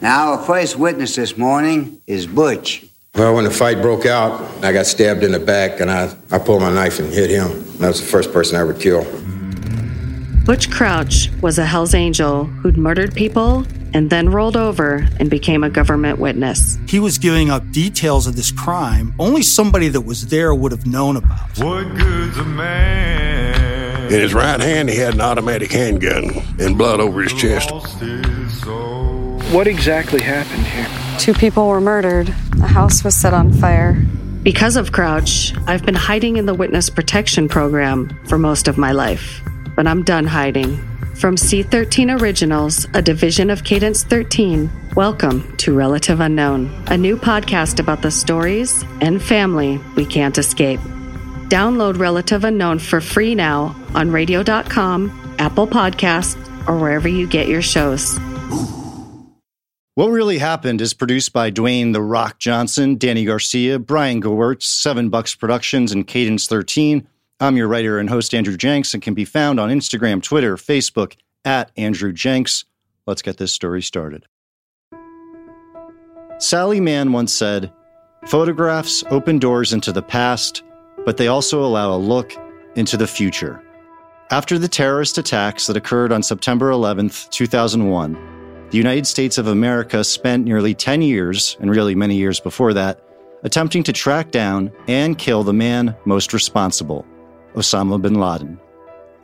Now, our first witness this morning is Butch. Well, when the fight broke out, I got stabbed in the back and I, I pulled my knife and hit him. That was the first person I ever killed. Butch Crouch was a Hell's Angel who'd murdered people and then rolled over and became a government witness. He was giving up details of this crime only somebody that was there would have known about. What good's a man? In his right hand, he had an automatic handgun and blood over his chest. What exactly happened here? Two people were murdered. The house was set on fire. Because of Crouch, I've been hiding in the witness protection program for most of my life. But I'm done hiding. From C13 Originals, a division of Cadence 13, welcome to Relative Unknown, a new podcast about the stories and family we can't escape. Download Relative Unknown for free now on radio.com, Apple Podcasts, or wherever you get your shows. What Really Happened is produced by Dwayne The Rock Johnson, Danny Garcia, Brian Gewirtz, Seven Bucks Productions, and Cadence 13. I'm your writer and host, Andrew Jenks, and can be found on Instagram, Twitter, Facebook at Andrew Jenks. Let's get this story started. Sally Mann once said, Photographs open doors into the past, but they also allow a look into the future. After the terrorist attacks that occurred on September 11th, 2001, the United States of America spent nearly 10 years, and really many years before that, attempting to track down and kill the man most responsible, Osama bin Laden.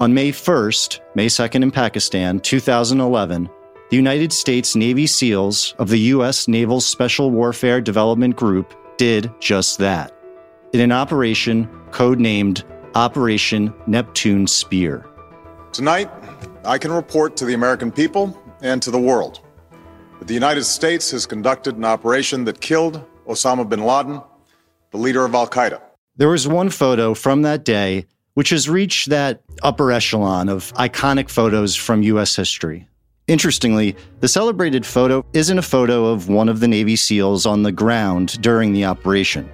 On May 1st, May 2nd in Pakistan, 2011, the United States Navy SEALs of the U.S. Naval Special Warfare Development Group did just that in an operation codenamed Operation Neptune Spear. Tonight, I can report to the American people and to the world that the United States has conducted an operation that killed Osama bin Laden, the leader of Al Qaeda. There was one photo from that day which has reached that upper echelon of iconic photos from U.S. history. Interestingly, the celebrated photo isn't a photo of one of the Navy SEALs on the ground during the operation.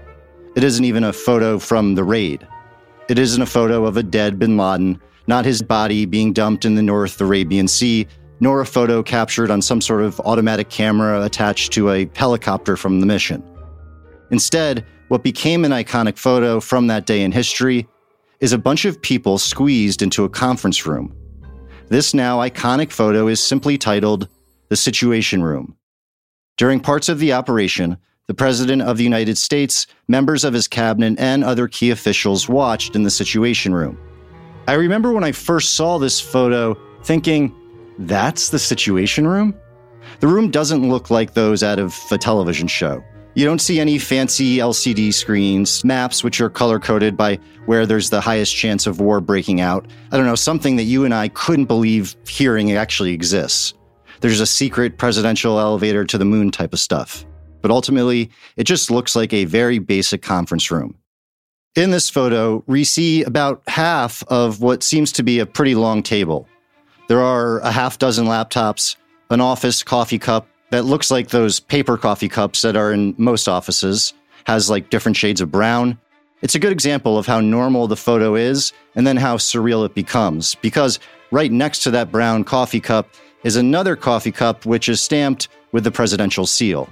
It isn't even a photo from the raid. It isn't a photo of a dead bin Laden, not his body being dumped in the North Arabian Sea, nor a photo captured on some sort of automatic camera attached to a helicopter from the mission. Instead, what became an iconic photo from that day in history is a bunch of people squeezed into a conference room. This now iconic photo is simply titled The Situation Room. During parts of the operation, the President of the United States, members of his cabinet, and other key officials watched in the Situation Room. I remember when I first saw this photo thinking, that's the Situation Room? The room doesn't look like those out of a television show. You don't see any fancy LCD screens, maps which are color coded by where there's the highest chance of war breaking out. I don't know, something that you and I couldn't believe hearing actually exists. There's a secret presidential elevator to the moon type of stuff. But ultimately, it just looks like a very basic conference room. In this photo, we see about half of what seems to be a pretty long table. There are a half dozen laptops, an office coffee cup that looks like those paper coffee cups that are in most offices, has like different shades of brown. It's a good example of how normal the photo is and then how surreal it becomes, because right next to that brown coffee cup is another coffee cup which is stamped with the presidential seal.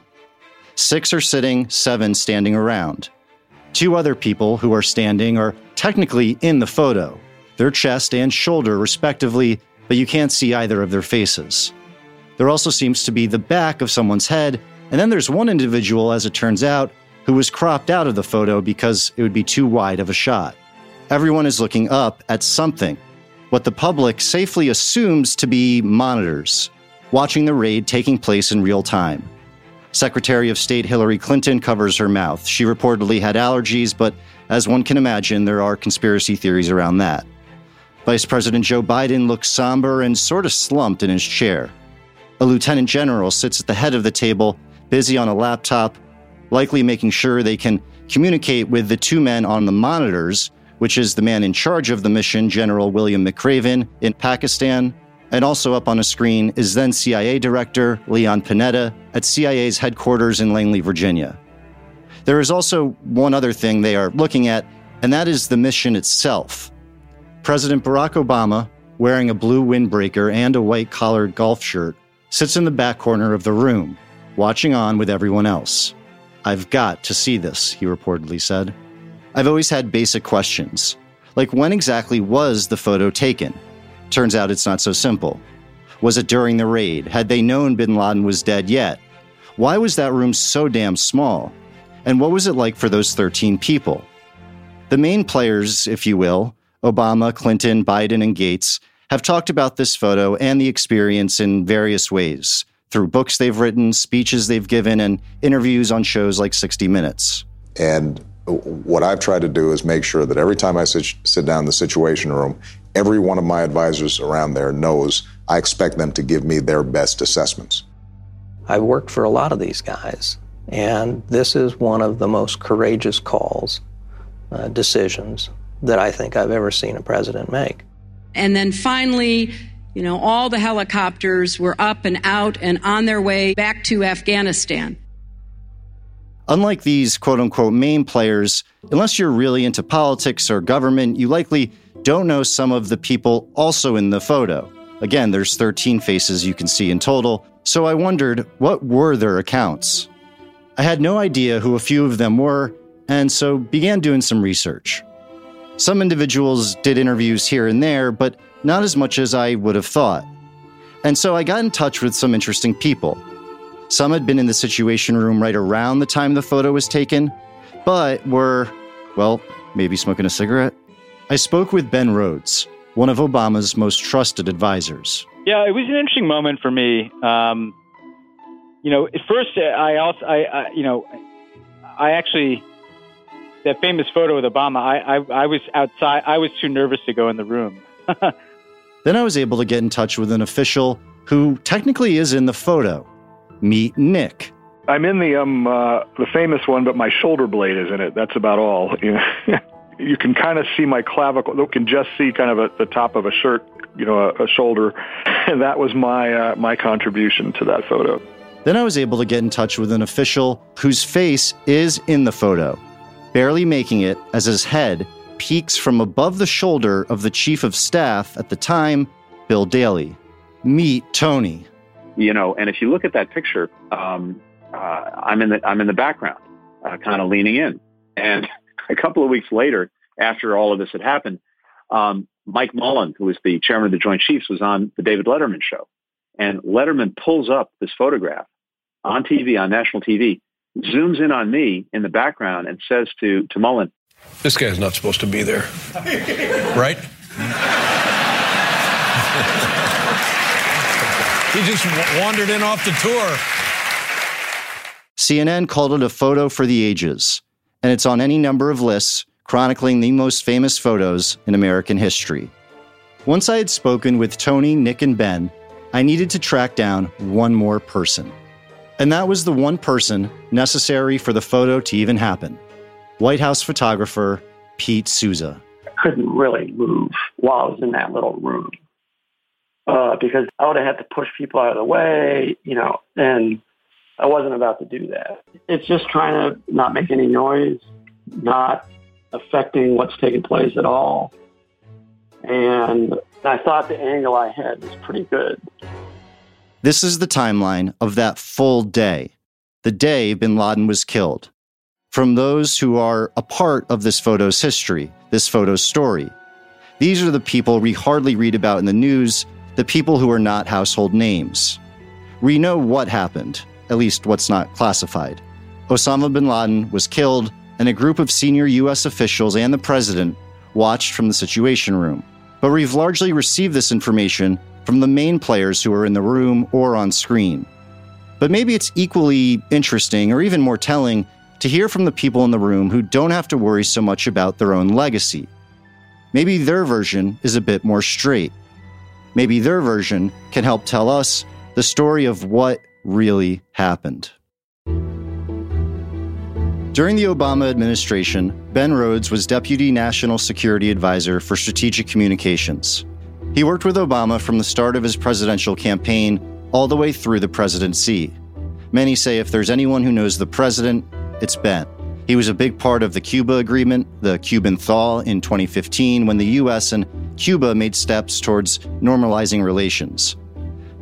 Six are sitting, seven standing around. Two other people who are standing are technically in the photo. Their chest and shoulder, respectively, but you can't see either of their faces. There also seems to be the back of someone's head, and then there's one individual, as it turns out, who was cropped out of the photo because it would be too wide of a shot. Everyone is looking up at something, what the public safely assumes to be monitors, watching the raid taking place in real time. Secretary of State Hillary Clinton covers her mouth. She reportedly had allergies, but as one can imagine, there are conspiracy theories around that. Vice President Joe Biden looks somber and sort of slumped in his chair. A lieutenant general sits at the head of the table, busy on a laptop, likely making sure they can communicate with the two men on the monitors, which is the man in charge of the mission, General William McRaven, in Pakistan. And also up on a screen is then CIA Director Leon Panetta at CIA's headquarters in Langley, Virginia. There is also one other thing they are looking at, and that is the mission itself. President Barack Obama, wearing a blue windbreaker and a white collared golf shirt, sits in the back corner of the room. watching on with everyone else. I've got to see this, he reportedly said. I've always had basic questions, like when exactly was the photo taken? Turns out it's not so simple. Was it during the raid? Had they known bin Laden was dead yet? Why was that room so damn small? And what was it like for those 13 people? The main players, if you will, Obama, Clinton, Biden, and Gates, have talked about this photo and the experience in various ways through books they've written, speeches they've given, and interviews on shows like 60 Minutes. And what I've tried to do is make sure that every time I sit, sit down in the Situation Room, every one of my advisors around there knows I expect them to give me their best assessments. I've worked for a lot of these guys, and this is one of the most courageous calls, uh, decisions that I think I've ever seen a president make. And then finally, you know, all the helicopters were up and out and on their way back to Afghanistan. Unlike these quote unquote main players, unless you're really into politics or government, you likely don't know some of the people also in the photo. Again, there's 13 faces you can see in total, so I wondered what were their accounts? I had no idea who a few of them were, and so began doing some research. Some individuals did interviews here and there, but not as much as I would have thought. And so I got in touch with some interesting people. Some had been in the Situation Room right around the time the photo was taken, but were, well, maybe smoking a cigarette. I spoke with Ben Rhodes, one of Obama's most trusted advisors. Yeah, it was an interesting moment for me. Um, you know, at first, I also, I, I, you know, I actually that famous photo with Obama. I, I, I was outside. I was too nervous to go in the room. then I was able to get in touch with an official who technically is in the photo. Meet Nick. I'm in the um uh, the famous one, but my shoulder blade is in it. That's about all. You, can kind of see my clavicle. You can just see kind of a, the top of a shirt, you know, a, a shoulder, and that was my uh, my contribution to that photo. Then I was able to get in touch with an official whose face is in the photo, barely making it as his head peeks from above the shoulder of the chief of staff at the time, Bill Daley. Meet Tony you know, and if you look at that picture, um, uh, I'm in the I'm in the background, uh, kind of leaning in. And a couple of weeks later, after all of this had happened, um, Mike Mullen, who was the chairman of the Joint Chiefs, was on the David Letterman show, and Letterman pulls up this photograph on TV on national TV, zooms in on me in the background, and says to to Mullen, "This guy's not supposed to be there, right?" He just wandered in off the tour. CNN called it a photo for the ages, and it's on any number of lists chronicling the most famous photos in American history. Once I had spoken with Tony, Nick, and Ben, I needed to track down one more person. And that was the one person necessary for the photo to even happen White House photographer Pete Souza. I couldn't really move while I was in that little room uh, because I would have had to push people out of the way, you know, and I wasn't about to do that. It's just trying to not make any noise, not affecting what's taking place at all. And I thought the angle I had was pretty good. This is the timeline of that full day, the day bin Laden was killed. From those who are a part of this photo's history, this photo's story. These are the people we hardly read about in the news the people who are not household names. We know what happened, at least what's not classified. Osama bin Laden was killed, and a group of senior U.S. officials and the president watched from the Situation Room. But we've largely received this information from the main players who are in the room or on screen. But maybe it's equally interesting or even more telling to hear from the people in the room who don't have to worry so much about their own legacy. Maybe their version is a bit more straight. Maybe their version can help tell us the story of what really happened. During the Obama administration, Ben Rhodes was Deputy National Security Advisor for Strategic Communications. He worked with Obama from the start of his presidential campaign all the way through the presidency. Many say if there's anyone who knows the president, it's Ben. He was a big part of the Cuba agreement, the Cuban thaw in 2015, when the U.S. and Cuba made steps towards normalizing relations.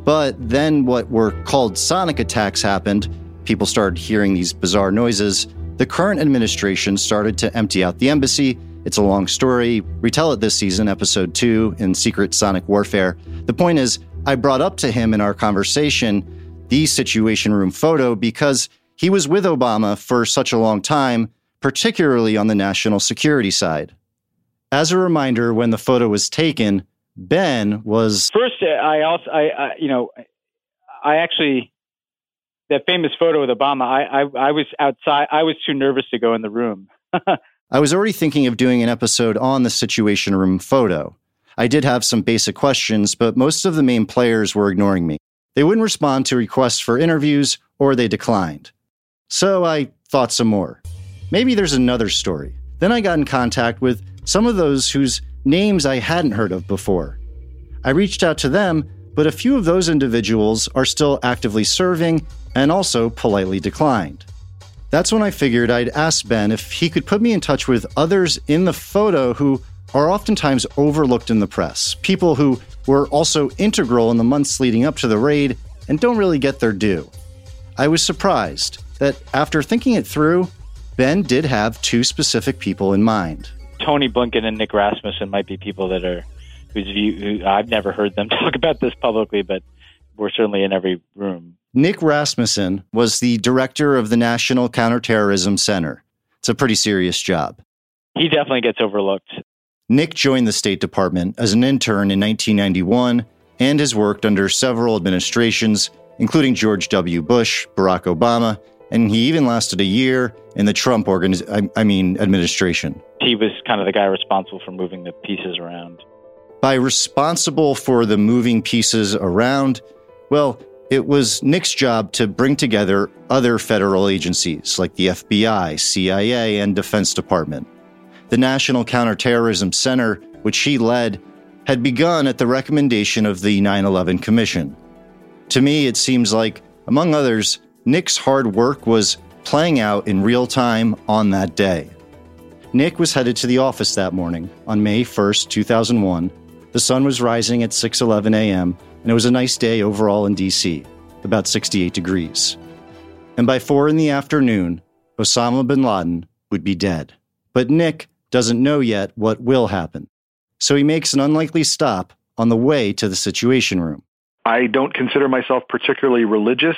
But then what were called sonic attacks happened. People started hearing these bizarre noises. The current administration started to empty out the embassy. It's a long story. Retell it this season, episode two in Secret Sonic Warfare. The point is, I brought up to him in our conversation the Situation Room photo because he was with Obama for such a long time, particularly on the national security side. As a reminder, when the photo was taken, Ben was first. Uh, I also, I, I you know, I actually that famous photo with Obama. I, I, I was outside. I was too nervous to go in the room. I was already thinking of doing an episode on the Situation Room photo. I did have some basic questions, but most of the main players were ignoring me. They wouldn't respond to requests for interviews, or they declined. So I thought some more. Maybe there's another story. Then I got in contact with some of those whose names I hadn't heard of before. I reached out to them, but a few of those individuals are still actively serving and also politely declined. That's when I figured I'd ask Ben if he could put me in touch with others in the photo who are oftentimes overlooked in the press, people who were also integral in the months leading up to the raid and don't really get their due. I was surprised that after thinking it through, Ben did have two specific people in mind. Tony Blinken and Nick Rasmussen might be people that are whose view who, I've never heard them talk about this publicly, but we're certainly in every room. Nick Rasmussen was the director of the National Counterterrorism Center. It's a pretty serious job. He definitely gets overlooked. Nick joined the State Department as an intern in 1991 and has worked under several administrations, including George W. Bush, Barack Obama, and he even lasted a year in the Trump organiz- I, I mean administration. He was kind of the guy responsible for moving the pieces around. By responsible for the moving pieces around, well, it was Nick's job to bring together other federal agencies like the FBI, CIA, and Defense Department. The National Counterterrorism Center, which he led, had begun at the recommendation of the 9 11 Commission. To me, it seems like, among others, Nick's hard work was playing out in real time on that day. Nick was headed to the office that morning on May 1st, 2001. The sun was rising at 6:11 a.m., and it was a nice day overall in DC, about 68 degrees. And by 4 in the afternoon, Osama bin Laden would be dead. But Nick doesn't know yet what will happen. So he makes an unlikely stop on the way to the Situation Room. I don't consider myself particularly religious.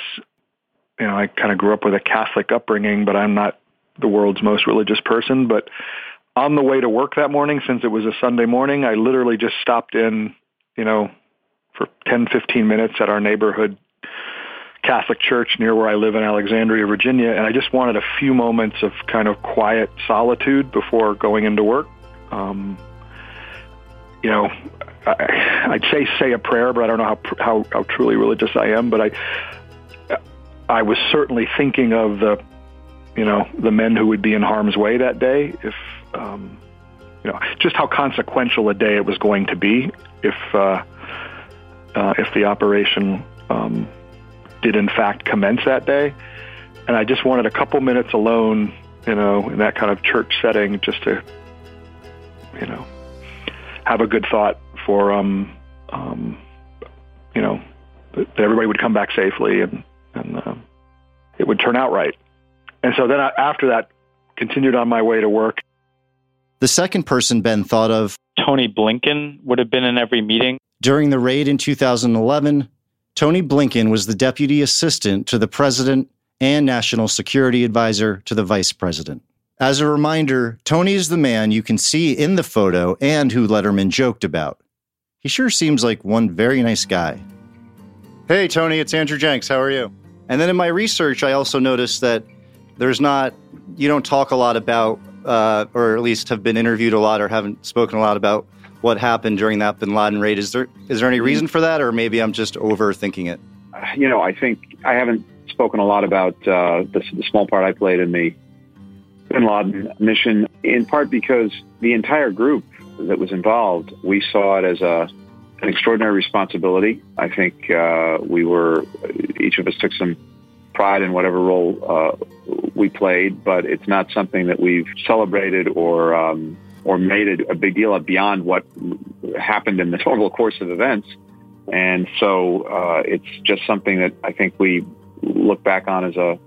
You know, I kind of grew up with a Catholic upbringing, but I'm not the world's most religious person. But on the way to work that morning, since it was a Sunday morning, I literally just stopped in, you know, for 10, 15 minutes at our neighborhood Catholic church near where I live in Alexandria, Virginia, and I just wanted a few moments of kind of quiet solitude before going into work. Um, you know, I, I'd say say a prayer, but I don't know how, how how truly religious I am. But I I was certainly thinking of the you know the men who would be in harm's way that day if um, you know just how consequential a day it was going to be if uh, uh, if the operation um, did in fact commence that day. And I just wanted a couple minutes alone, you know, in that kind of church setting, just to, you know, have a good thought for, um, um, you know, that everybody would come back safely and and uh, it would turn out right. And so then I, after that, continued on my way to work. The second person Ben thought of, Tony Blinken, would have been in every meeting. During the raid in 2011, Tony Blinken was the deputy assistant to the president and national security advisor to the vice president. As a reminder, Tony is the man you can see in the photo and who Letterman joked about. He sure seems like one very nice guy. Hey, Tony, it's Andrew Jenks. How are you? And then in my research, I also noticed that there's not, you don't talk a lot about, uh, or at least have been interviewed a lot or haven't spoken a lot about what happened during that bin Laden raid. Is there is there any reason for that, or maybe I'm just overthinking it? You know, I think I haven't spoken a lot about uh, the, the small part I played in the bin Laden mission, in part because the entire group that was involved, we saw it as a an extraordinary responsibility. I think uh, we were each of us took some pride in whatever role uh, we played, but it's not something that we've celebrated or um, or made it a big deal of beyond what happened in the normal course of events. And so uh, it's just something that I think we look back on as a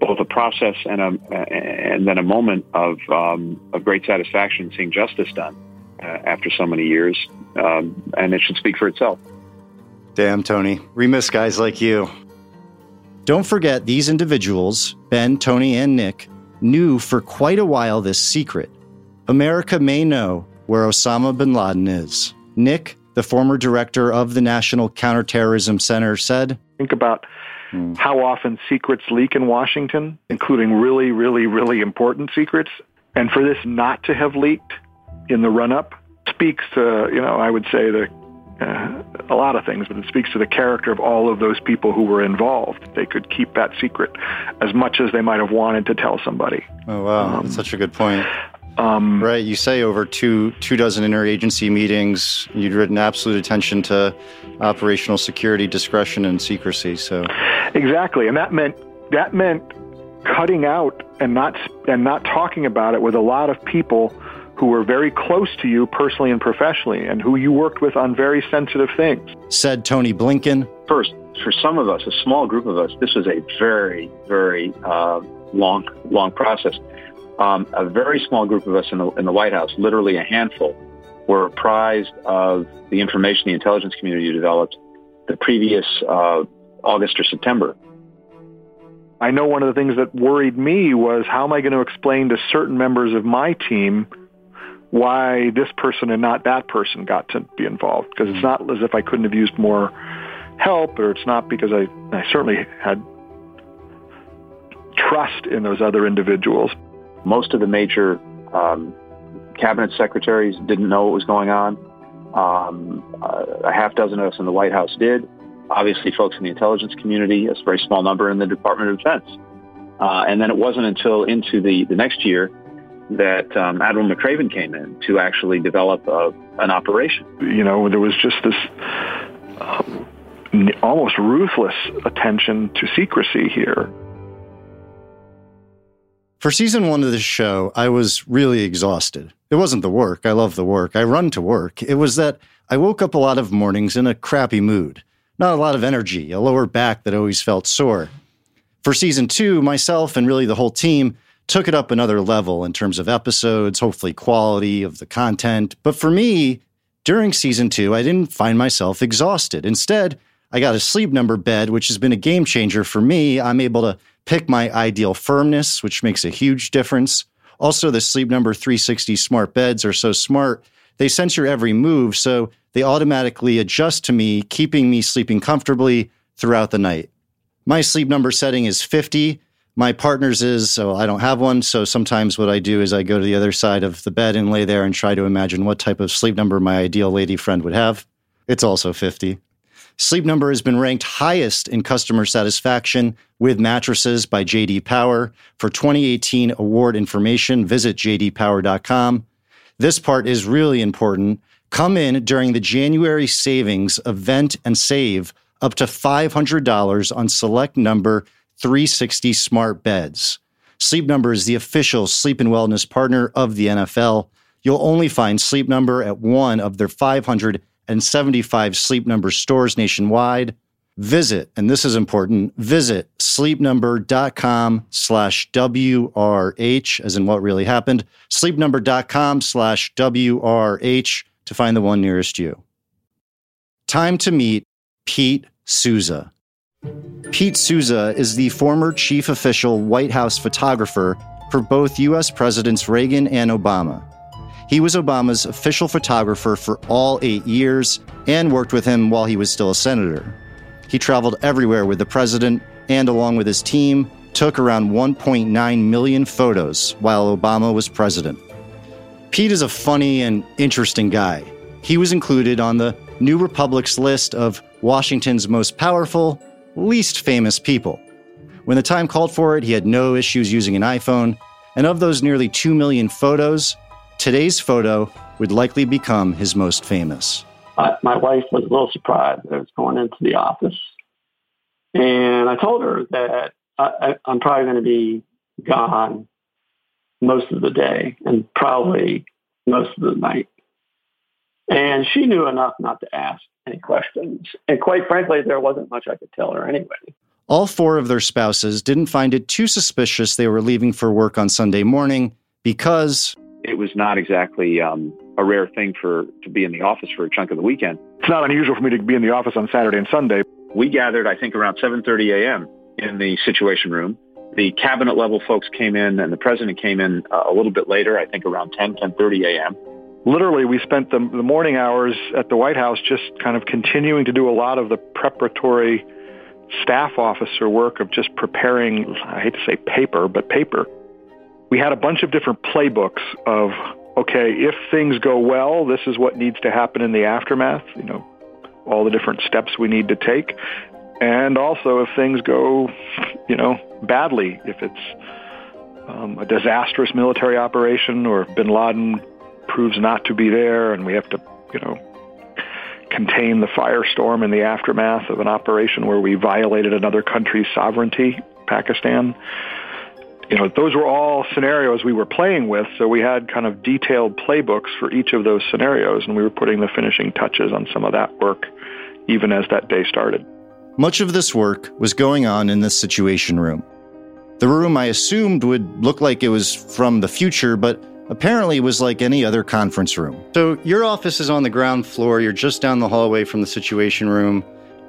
both a process and a and then a moment of um, of great satisfaction seeing justice done uh, after so many years, um, and it should speak for itself. Damn, Tony, we miss guys like you. Don't forget, these individuals, Ben, Tony, and Nick, knew for quite a while this secret. America may know where Osama bin Laden is. Nick, the former director of the National Counterterrorism Center, said Think about hmm. how often secrets leak in Washington, including really, really, really important secrets. And for this not to have leaked in the run up speaks to, you know, I would say the uh, a lot of things, but it speaks to the character of all of those people who were involved. They could keep that secret as much as they might have wanted to tell somebody. Oh wow, um, that's such a good point. Um, right, you say over two two dozen interagency meetings, you'd written absolute attention to operational security, discretion, and secrecy. So exactly, and that meant that meant cutting out and not and not talking about it with a lot of people who were very close to you personally and professionally and who you worked with on very sensitive things. Said Tony Blinken. First, for some of us, a small group of us, this was a very, very uh, long, long process. Um, a very small group of us in the, in the White House, literally a handful, were apprised of the information the intelligence community developed the previous uh, August or September. I know one of the things that worried me was how am I going to explain to certain members of my team why this person and not that person got to be involved because it's not as if I couldn't have used more help or it's not because I, I certainly had trust in those other individuals. Most of the major um, cabinet secretaries didn't know what was going on. Um, uh, a half dozen of us in the White House did. Obviously, folks in the intelligence community, a very small number in the Department of Defense. Uh, and then it wasn't until into the, the next year that um, Admiral McRaven came in to actually develop an operation. You know, there was just this um, almost ruthless attention to secrecy here. For season one of this show, I was really exhausted. It wasn't the work. I love the work. I run to work. It was that I woke up a lot of mornings in a crappy mood, not a lot of energy, a lower back that always felt sore. For season two, myself and really the whole team took it up another level in terms of episodes, hopefully quality of the content. But for me, during season two, I didn't find myself exhausted. Instead, I got a sleep number bed, which has been a game changer for me. I'm able to pick my ideal firmness, which makes a huge difference. Also, the Sleep Number 360 smart beds are so smart, they sense your every move, so they automatically adjust to me, keeping me sleeping comfortably throughout the night. My sleep number setting is 50, my partner's is, so I don't have one. So sometimes what I do is I go to the other side of the bed and lay there and try to imagine what type of sleep number my ideal lady friend would have. It's also 50. Sleep Number has been ranked highest in customer satisfaction with mattresses by JD Power. For 2018 award information, visit jdpower.com. This part is really important. Come in during the January savings event and save up to $500 on select number 360 smart beds. Sleep Number is the official sleep and wellness partner of the NFL. You'll only find Sleep Number at one of their 575 Sleep Number stores nationwide. Visit, and this is important, visit sleepnumber.com slash WRH, as in what really happened, sleepnumber.com slash WRH to find the one nearest you. Time to meet Pete Souza. Pete Souza is the former chief official White House photographer for both U.S. Presidents Reagan and Obama. He was Obama's official photographer for all eight years and worked with him while he was still a senator. He traveled everywhere with the president and, along with his team, took around 1.9 million photos while Obama was president. Pete is a funny and interesting guy. He was included on the New Republic's list of Washington's most powerful least famous people. When the time called for it, he had no issues using an iPhone, and of those nearly 2 million photos, today's photo would likely become his most famous. Uh, my wife was a little surprised that I was going into the office. And I told her that I, I'm probably going to be gone most of the day and probably most of the night. And she knew enough not to ask any questions. And quite frankly, there wasn't much I could tell her anyway. All four of their spouses didn't find it too suspicious they were leaving for work on Sunday morning because it was not exactly um, a rare thing for to be in the office for a chunk of the weekend. It's not unusual for me to be in the office on Saturday and Sunday. We gathered, I think, around 7:30 a.m. in the Situation Room. The cabinet level folks came in, and the president came in uh, a little bit later. I think around 10, 10:30 a.m. Literally, we spent the, the morning hours at the White House just kind of continuing to do a lot of the preparatory staff officer work of just preparing. I hate to say paper, but paper. We had a bunch of different playbooks of okay, if things go well, this is what needs to happen in the aftermath, you know, all the different steps we need to take. And also if things go, you know, badly, if it's um, a disastrous military operation or bin Laden proves not to be there and we have to, you know, contain the firestorm in the aftermath of an operation where we violated another country's sovereignty, Pakistan you know, those were all scenarios we were playing with. So we had kind of detailed playbooks for each of those scenarios, and we were putting the finishing touches on some of that work even as that day started. Much of this work was going on in the Situation Room. The room I assumed would look like it was from the future, but apparently was like any other conference room. So your office is on the ground floor. You're just down the hallway from the Situation Room.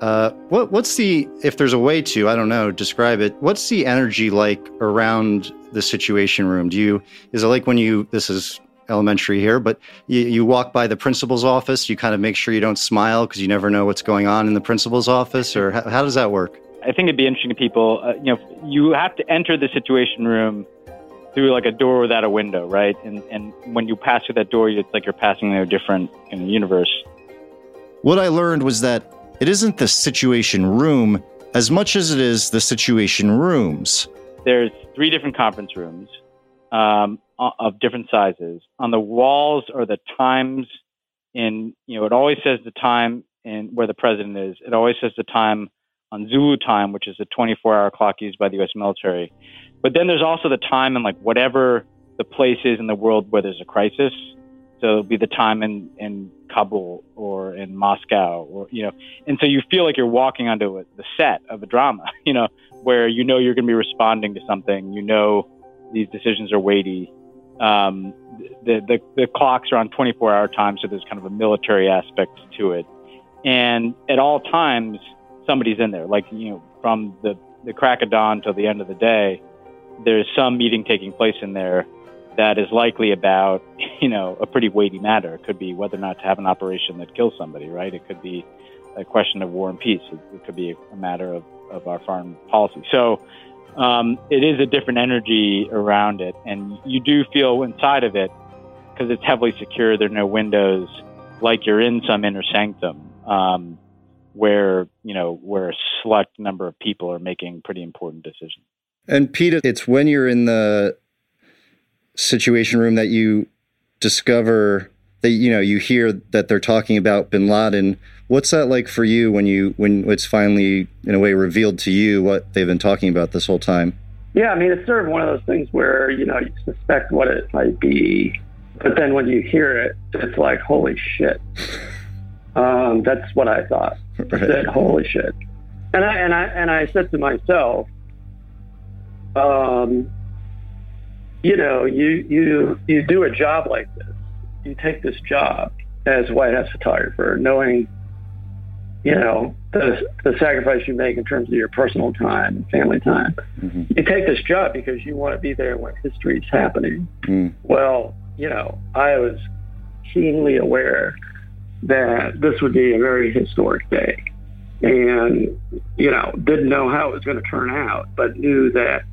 Uh, what what's the if there's a way to I don't know describe it? What's the energy like around the Situation Room? Do you is it like when you this is elementary here, but you, you walk by the principal's office, you kind of make sure you don't smile because you never know what's going on in the principal's office, or how, how does that work? I think it'd be interesting to people. Uh, you know, you have to enter the Situation Room through like a door without a window, right? And and when you pass through that door, it's like you're passing through a different you know, universe. What I learned was that it isn't the situation room as much as it is the situation rooms. There's three different conference rooms um, of different sizes. On the walls are the times in, you know, it always says the time in where the president is. It always says the time on Zulu time, which is the 24 hour clock used by the U.S. military. But then there's also the time in like whatever the place is in the world where there's a crisis. So it'll be the time in, in Kabul or in Moscow or, you know, and so you feel like you're walking onto a, the set of a drama, you know, where you know you're going to be responding to something, you know, these decisions are weighty. Um, the, the, the clocks are on 24 hour time, so there's kind of a military aspect to it. And at all times, somebody's in there, like, you know, from the, the crack of dawn till the end of the day, there's some meeting taking place in there that is likely about, you know, a pretty weighty matter. It could be whether or not to have an operation that kills somebody, right? It could be a question of war and peace. It, it could be a matter of, of our foreign policy. So um, it is a different energy around it. And you do feel inside of it, because it's heavily secure, there are no windows, like you're in some inner sanctum. Um, where you know where a select number of people are making pretty important decisions. And Peter, it's when you're in the situation room that you discover that you know you hear that they're talking about bin Laden. What's that like for you when you when it's finally in a way revealed to you what they've been talking about this whole time? Yeah, I mean it's sort of one of those things where you know you suspect what it might be, but then when you hear it, it's like holy shit. Um, that's what I thought. Right. I said holy shit, and I and I and I said to myself, um, you know, you you you do a job like this. You take this job as White House photographer, knowing, you know, the the sacrifice you make in terms of your personal time and family time. Mm-hmm. You take this job because you want to be there when history is happening. Mm. Well, you know, I was keenly aware that this would be a very historic day, and you know, didn't know how it was going to turn out, but knew that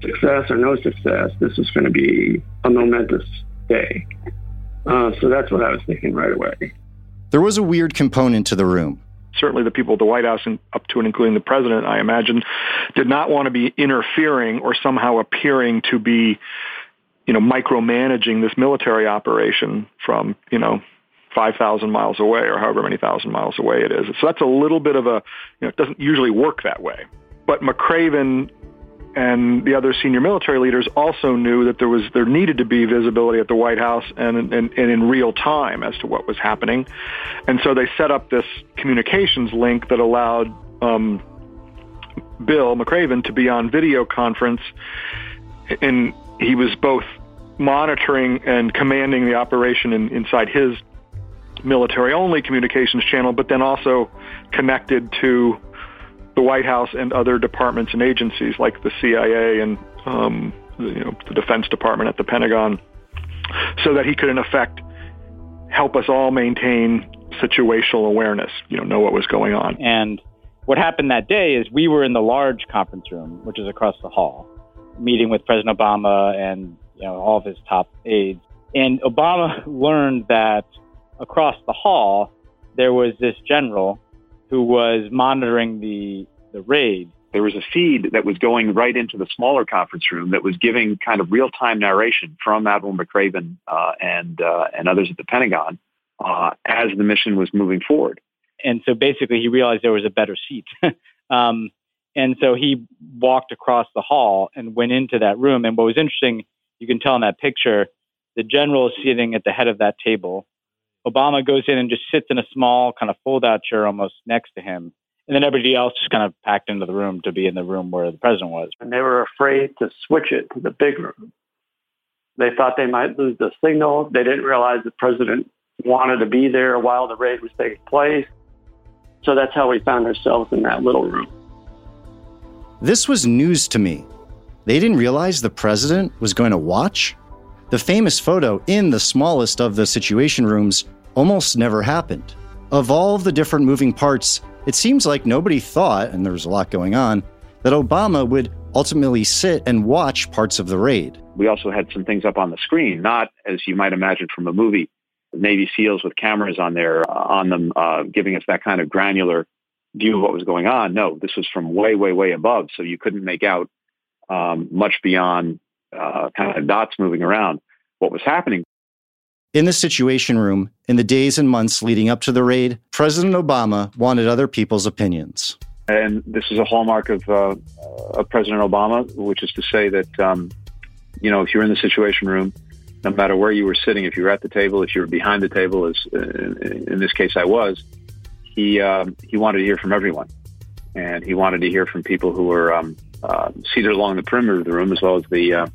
success or no success, this is going to be a momentous day. Uh, so that's what I was thinking right away. There was a weird component to the room. Certainly, the people at the White House, and up to and including the president, I imagine, did not want to be interfering or somehow appearing to be, you know, micromanaging this military operation from, you know, 5,000 miles away or however many thousand miles away it is. So that's a little bit of a, you know, it doesn't usually work that way. But McRaven and the other senior military leaders also knew that there was there needed to be visibility at the White House and, and, and in real time as to what was happening, and so they set up this communications link that allowed um, Bill McRaven to be on video conference, and he was both monitoring and commanding the operation in, inside his military-only communications channel, but then also connected to White House and other departments and agencies like the CIA and um, you know, the Defense Department at the Pentagon, so that he could, in effect, help us all maintain situational awareness, you know, know what was going on. And what happened that day is we were in the large conference room, which is across the hall, meeting with President Obama and you know all of his top aides. And Obama learned that across the hall there was this general who was monitoring the the raid. There was a feed that was going right into the smaller conference room that was giving kind of real time narration from Admiral McRaven uh, and uh, and others at the Pentagon uh, as the mission was moving forward. And so basically, he realized there was a better seat. um, and so he walked across the hall and went into that room. And what was interesting, you can tell in that picture, the general is sitting at the head of that table. Obama goes in and just sits in a small kind of fold out chair almost next to him. And then everybody else just kind of packed into the room to be in the room where the president was. And they were afraid to switch it to the big room. They thought they might lose the signal. They didn't realize the president wanted to be there while the raid was taking place. So that's how we found ourselves in that little room. This was news to me. They didn't realize the president was going to watch? The famous photo in the smallest of the situation rooms almost never happened. Of all the different moving parts, it seems like nobody thought, and there was a lot going on, that Obama would ultimately sit and watch parts of the raid. We also had some things up on the screen, not as you might imagine from a movie, Navy SEALs with cameras on there uh, on them, uh, giving us that kind of granular view of what was going on. No, this was from way, way, way above, so you couldn't make out um, much beyond uh, kind of dots moving around what was happening. In the Situation Room, in the days and months leading up to the raid, President Obama wanted other people's opinions. And this is a hallmark of, uh, of President Obama, which is to say that, um, you know, if you're in the Situation Room, no matter where you were sitting, if you were at the table, if you were behind the table, as uh, in this case I was, he um, he wanted to hear from everyone, and he wanted to hear from people who were um, uh, seated along the perimeter of the room as well as the uh,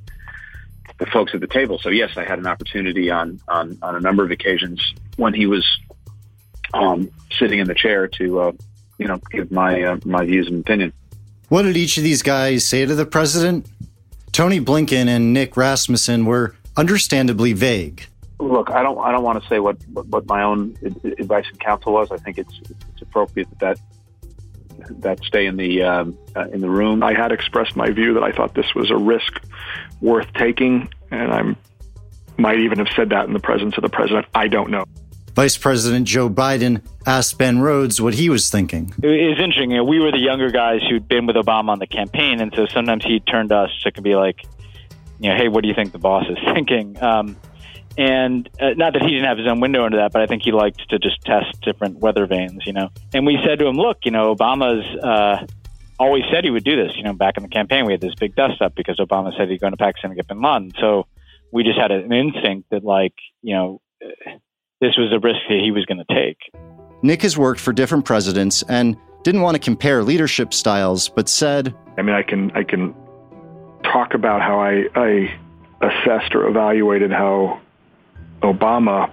the folks at the table. So yes, I had an opportunity on on, on a number of occasions when he was um, sitting in the chair to uh, you know give my uh, my views and opinion. What did each of these guys say to the president? Tony Blinken and Nick Rasmussen were understandably vague. Look, I don't I don't want to say what what my own advice and counsel was. I think it's it's appropriate that that, that stay in the um, uh, in the room. I had expressed my view that I thought this was a risk worth taking, and I might even have said that in the presence of the president. I don't know. Vice President Joe Biden asked Ben Rhodes what he was thinking. It was interesting. You know, we were the younger guys who'd been with Obama on the campaign, and so sometimes he'd turn to us to be like, you know, hey, what do you think the boss is thinking? Um, and uh, not that he didn't have his own window into that, but I think he liked to just test different weather vanes, you know. And we said to him, look, you know, Obama's uh, always said he would do this. You know, back in the campaign, we had this big dust up because Obama said he'd go to Pakistan and get bin Laden. So we just had an instinct that, like, you know, this was a risk that he was going to take. Nick has worked for different presidents and didn't want to compare leadership styles, but said, I mean, I can, I can talk about how I, I assessed or evaluated how Obama,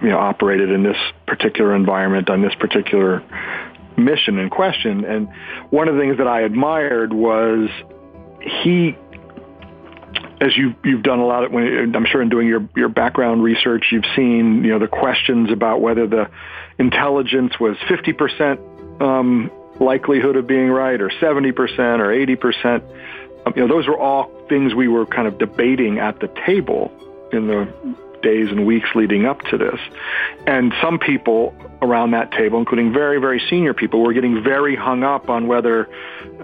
you know, operated in this particular environment on this particular mission in question. And one of the things that I admired was he, as you you've done a lot of, when, I'm sure in doing your your background research, you've seen you know the questions about whether the intelligence was 50 percent um, likelihood of being right, or 70 percent, or 80 percent. Um, you know, those were all things we were kind of debating at the table in the days and weeks leading up to this. And some people around that table, including very, very senior people, were getting very hung up on whether,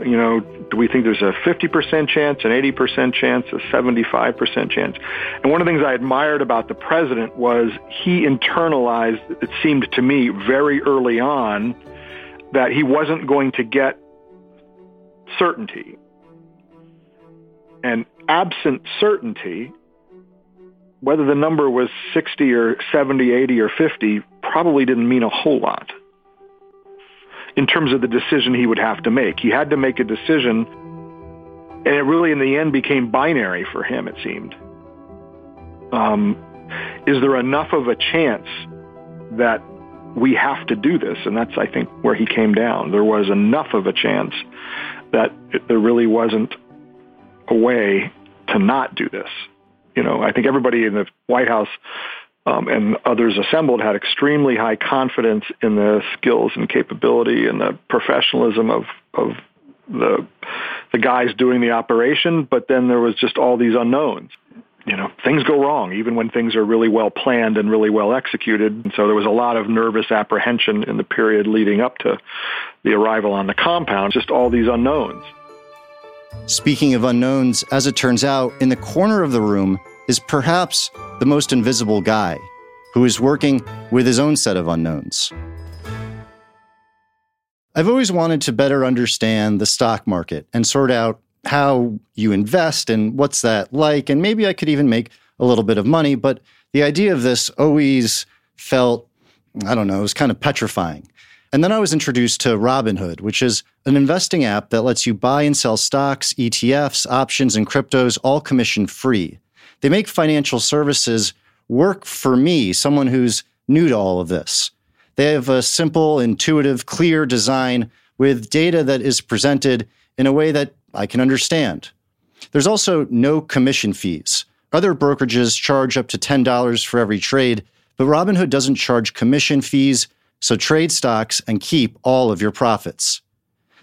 you know, do we think there's a 50% chance, an 80% chance, a 75% chance? And one of the things I admired about the president was he internalized, it seemed to me very early on, that he wasn't going to get certainty And absent certainty, whether the number was 60 or 70, 80 or 50 probably didn't mean a whole lot in terms of the decision he would have to make. He had to make a decision, and it really, in the end, became binary for him, it seemed. Um, is there enough of a chance that we have to do this? And that's, I think, where he came down. There was enough of a chance that there really wasn't a way to not do this. You know, I think everybody in the White House um, and others assembled had extremely high confidence in the skills and capability and the professionalism of of the the guys doing the operation. But then there was just all these unknowns. You know, things go wrong even when things are really well planned and really well executed. And so there was a lot of nervous apprehension in the period leading up to the arrival on the compound. Just all these unknowns. Speaking of unknowns, as it turns out, in the corner of the room is perhaps the most invisible guy who is working with his own set of unknowns. I've always wanted to better understand the stock market and sort out how you invest and what's that like. And maybe I could even make a little bit of money. But the idea of this always felt, I don't know, it was kind of petrifying. And then I was introduced to Robinhood, which is an investing app that lets you buy and sell stocks, ETFs, options, and cryptos all commission free. They make financial services work for me, someone who's new to all of this. They have a simple, intuitive, clear design with data that is presented in a way that I can understand. There's also no commission fees. Other brokerages charge up to $10 for every trade, but Robinhood doesn't charge commission fees, so trade stocks and keep all of your profits.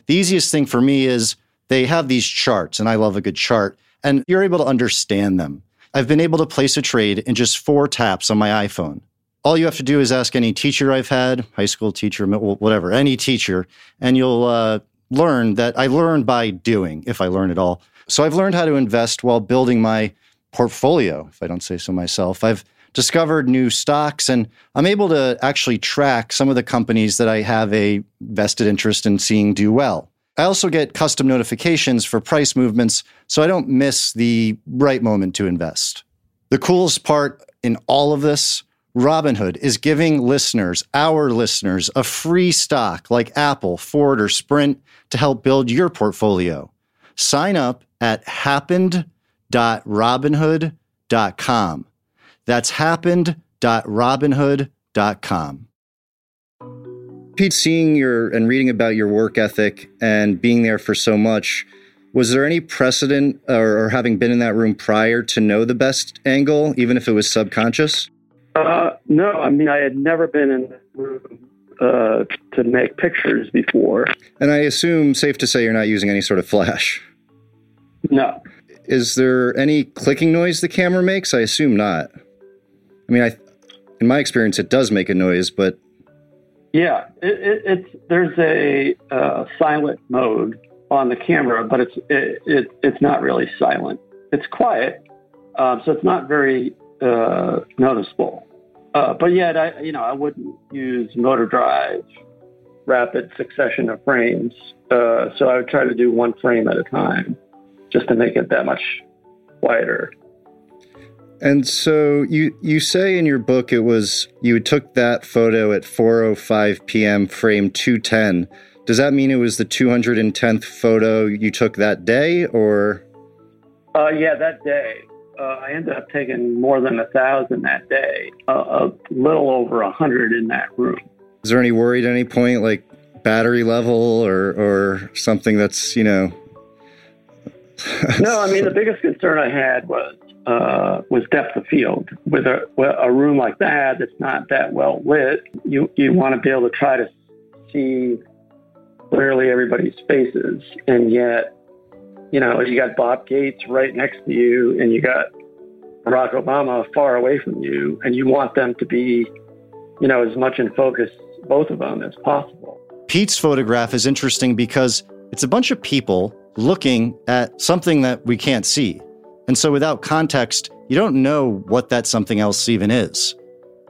The easiest thing for me is they have these charts, and I love a good chart, and you're able to understand them. I've been able to place a trade in just four taps on my iPhone. All you have to do is ask any teacher I've had, high school teacher, whatever, any teacher, and you'll uh, learn that I learn by doing, if I learn at all. So I've learned how to invest while building my portfolio, if I don't say so myself. I've discovered new stocks and I'm able to actually track some of the companies that I have a vested interest in seeing do well. I also get custom notifications for price movements so I don't miss the right moment to invest. The coolest part in all of this Robinhood is giving listeners, our listeners, a free stock like Apple, Ford, or Sprint to help build your portfolio. Sign up at happened.robinhood.com. That's happened.robinhood.com. Pete, seeing your and reading about your work ethic and being there for so much, was there any precedent or, or having been in that room prior to know the best angle, even if it was subconscious? Uh, no, I mean, I had never been in that room uh, to make pictures before. And I assume, safe to say, you're not using any sort of flash. No. Is there any clicking noise the camera makes? I assume not. I mean, I, in my experience, it does make a noise, but yeah, it, it, it's there's a uh, silent mode on the camera, but it's it, it it's not really silent. It's quiet, um, so it's not very uh, noticeable. Uh, but yet, I you know I wouldn't use motor drive rapid succession of frames. Uh, so I would try to do one frame at a time, just to make it that much quieter. And so you you say in your book it was you took that photo at 4:05 p.m. frame 210. Does that mean it was the 210th photo you took that day or uh, yeah, that day. Uh, I ended up taking more than a thousand that day, uh, a little over a hundred in that room. Is there any worry at any point, like battery level or or something that's you know? no, I mean the biggest concern I had was uh, was depth of field. With a, a room like that that's not that well lit, you, you want to be able to try to see clearly everybody's faces. And yet, you know, you got Bob Gates right next to you and you got Barack Obama far away from you, and you want them to be, you know, as much in focus, both of them, as possible. Pete's photograph is interesting because it's a bunch of people looking at something that we can't see. And so without context, you don't know what that something else even is.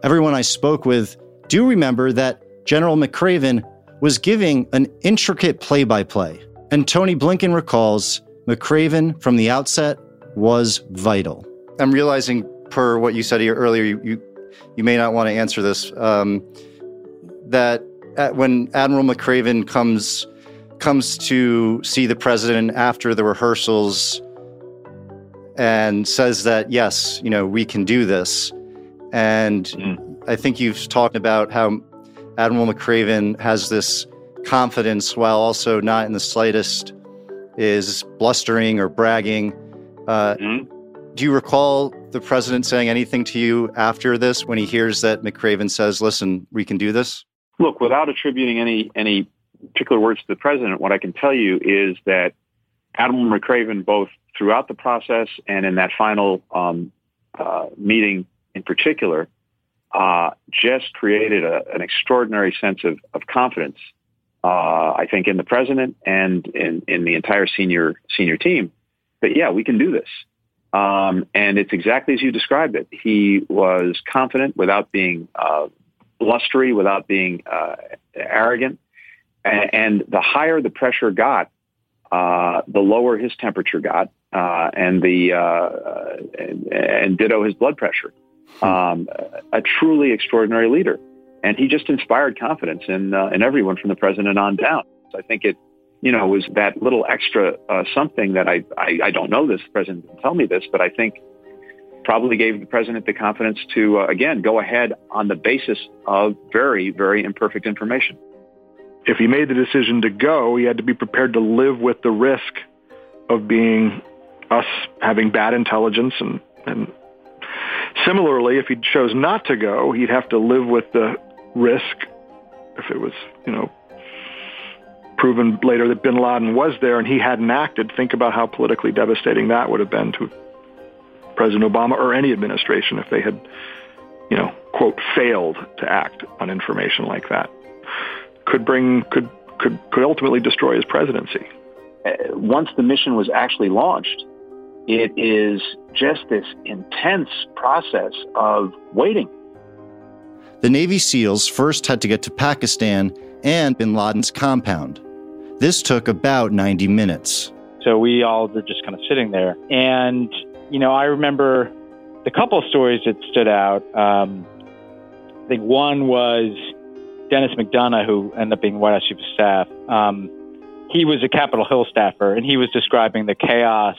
Everyone I spoke with do remember that General McRaven was giving an intricate play by play. And Tony Blinken recalls McRaven from the outset was vital. I'm realizing, per what you said earlier, you, you, you may not want to answer this, um, that when Admiral McRaven comes comes to see the president after the rehearsals and says that yes, you know, we can do this. And mm. I think you've talked about how Admiral McRaven has this confidence while also not in the slightest is blustering or bragging. Uh, mm. Do you recall the president saying anything to you after this when he hears that McRaven says, "Listen, we can do this"? Look, without attributing any any particular words to the president, what I can tell you is that Admiral McRaven, both throughout the process and in that final um, uh, meeting in particular, uh, just created a, an extraordinary sense of, of confidence. Uh, I think in the president and in, in the entire senior senior team But yeah, we can do this. Um, and it's exactly as you described it. He was confident without being uh, blustery, without being uh, arrogant. And, and, the higher the pressure got, uh, the lower his temperature got, uh, and the uh, and, and, ditto his blood pressure. Um, a truly extraordinary leader, and he just inspired confidence in uh, in everyone from the president on down. I think it you know, was that little extra uh, something that I, I, I don't know this. The president didn't tell me this, but I think probably gave the president the confidence to, uh, again, go ahead on the basis of very, very imperfect information. If he made the decision to go, he had to be prepared to live with the risk of being us having bad intelligence and, and similarly, if he chose not to go, he'd have to live with the risk if it was, you know, proven later that bin Laden was there and he hadn't acted, think about how politically devastating that would have been to President Obama or any administration if they had, you know, quote, failed to act on information like that. Could bring, could, could, could ultimately destroy his presidency. Uh, once the mission was actually launched, it is just this intense process of waiting. The Navy SEALs first had to get to Pakistan and bin Laden's compound. This took about 90 minutes. So we all were just kind of sitting there. And, you know, I remember the couple of stories that stood out. Um, I think one was Dennis McDonough, who ended up being White House Chief of Staff. Um, he was a Capitol Hill staffer, and he was describing the chaos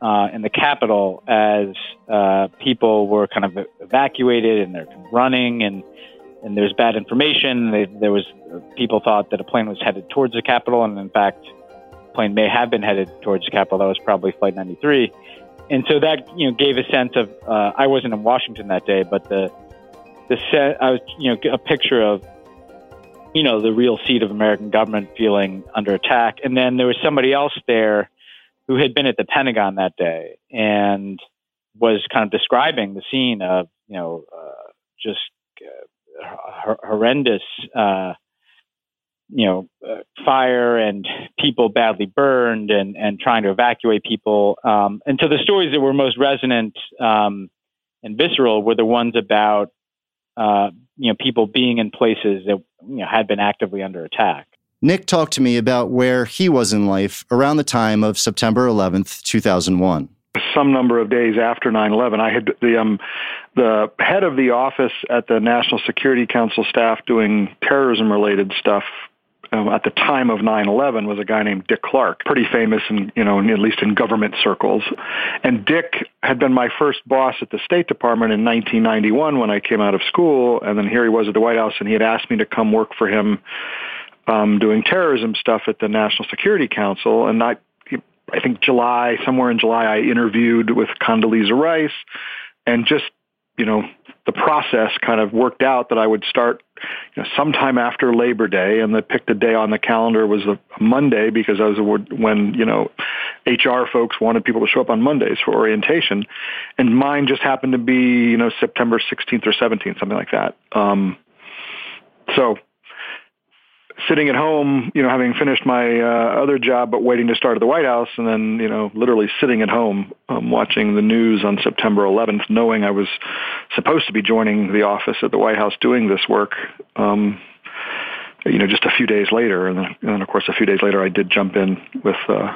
uh, in the capital as uh, people were kind of evacuated and they're running and and there's bad information. They, there was people thought that a plane was headed towards the capital, and in fact, the plane may have been headed towards the capital. That was probably Flight 93, and so that you know gave a sense of. Uh, I wasn't in Washington that day, but the the set I was you know a picture of you know the real seat of American government feeling under attack, and then there was somebody else there who had been at the Pentagon that day and was kind of describing the scene of you know uh, just horrendous, uh, you know, uh, fire and people badly burned and, and trying to evacuate people. Um, and so the stories that were most resonant um, and visceral were the ones about, uh, you know, people being in places that you know, had been actively under attack. Nick talked to me about where he was in life around the time of September 11th, 2001 some number of days after 9/11. I had the um, the head of the office at the National Security Council staff doing terrorism related stuff um, at the time of 9/11 was a guy named Dick Clarke, pretty famous in you know at least in government circles. And Dick had been my first boss at the State Department in 1991 when I came out of school, and then here he was at the White House, and he had asked me to come work for him. Um, doing terrorism stuff at the National Security Council, and I I think July, somewhere in July, I interviewed with Condoleezza Rice and just, you know, the process kind of worked out that I would start you know, sometime after Labor Day and they picked a day on the calendar was a Monday because that was when, you know, HR folks wanted people to show up on Mondays for orientation. And mine just happened to be, you know, September 16th or 17th, something like that. Um, so sitting at home, you know, having finished my uh, other job, but waiting to start at the White House, and then, you know, literally sitting at home um, watching the news on September 11th, knowing I was supposed to be joining the office at the White House doing this work. Um, you know, just a few days later, and then, and then, of course, a few days later, I did jump in with uh,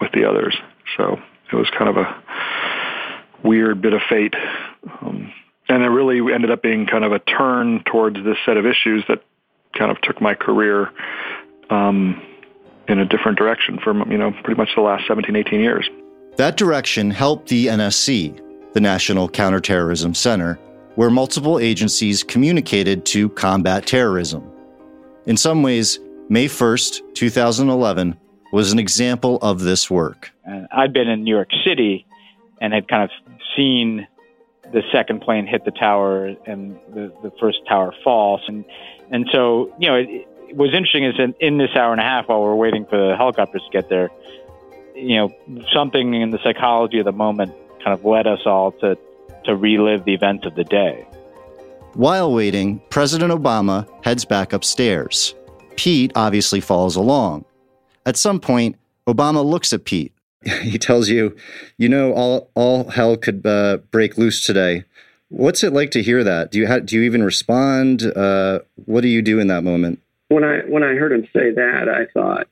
with the others. So it was kind of a weird bit of fate. Um, and it really ended up being kind of a turn towards this set of issues that kind of took my career um, in a different direction for you know pretty much the last 17, 18 years. That direction helped the NSC, the National Counterterrorism Center, where multiple agencies communicated to combat terrorism. In some ways, May 1st, 2011, was an example of this work. I'd been in New York City and had kind of seen the second plane hit the tower and the, the first tower fall. And, and so, you know, it, it was interesting is in, in this hour and a half while we're waiting for the helicopters to get there, you know, something in the psychology of the moment kind of led us all to, to relive the events of the day. While waiting, President Obama heads back upstairs. Pete obviously follows along. At some point, Obama looks at Pete. He tells you, you know, all all hell could uh, break loose today. What's it like to hear that? Do you do you even respond? Uh, what do you do in that moment? When I when I heard him say that, I thought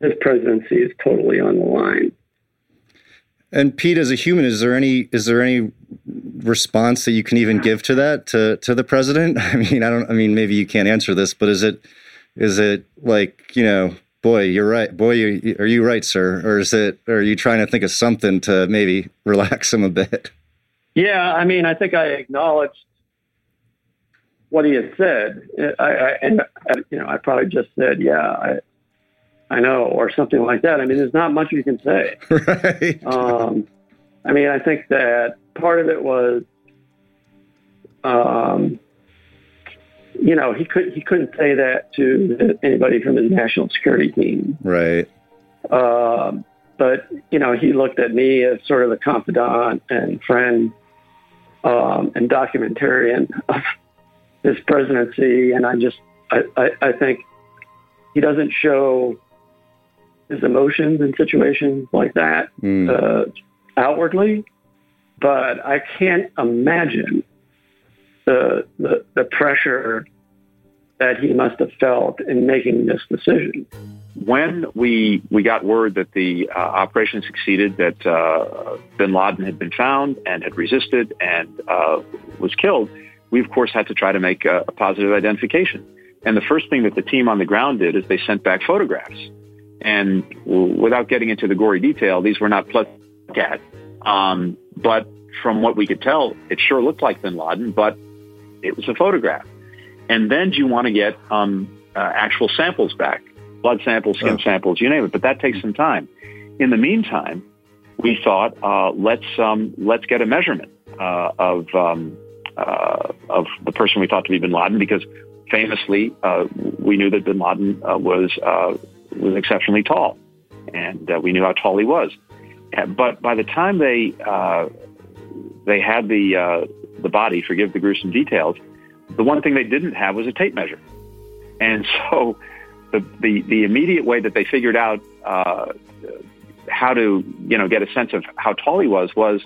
this presidency is totally on the line. And Pete, as a human, is there any is there any response that you can even give to that to to the president? I mean, I don't. I mean, maybe you can't answer this, but is it is it like you know, boy, you're right, boy, you, are you right, sir, or is it? Or are you trying to think of something to maybe relax him a bit? Yeah, I mean, I think I acknowledged what he had said. I, I and you know, I probably just said, yeah, I I know, or something like that. I mean, there's not much you can say. Right. Um, I mean, I think that part of it was, um, you know, he could he couldn't say that to anybody from his national security team. Right. Um, but you know, he looked at me as sort of the confidant and friend um, and documentarian of his presidency, and I just I, I, I think he doesn't show his emotions in situations like that mm. uh, outwardly, but I can't imagine the, the the pressure that he must have felt in making this decision. When we we got word that the uh, operation succeeded, that uh, Bin Laden had been found and had resisted and uh, was killed, we of course had to try to make a, a positive identification. And the first thing that the team on the ground did is they sent back photographs and without getting into the gory detail, these were not pleasant at. Um, but from what we could tell, it sure looked like bin Laden, but it was a photograph. And then you want to get um, uh, actual samples back, blood samples, skin oh. samples, you name it. But that takes some time. In the meantime, we thought uh, let's um, let's get a measurement uh, of um, uh, of the person we thought to be Bin Laden because famously uh, we knew that Bin Laden uh, was was exceptionally tall, and uh, we knew how tall he was. But by the time they uh, they had the uh, the body, forgive the gruesome details, the one thing they didn't have was a tape measure, and so the the, the immediate way that they figured out uh, how to you know get a sense of how tall he was was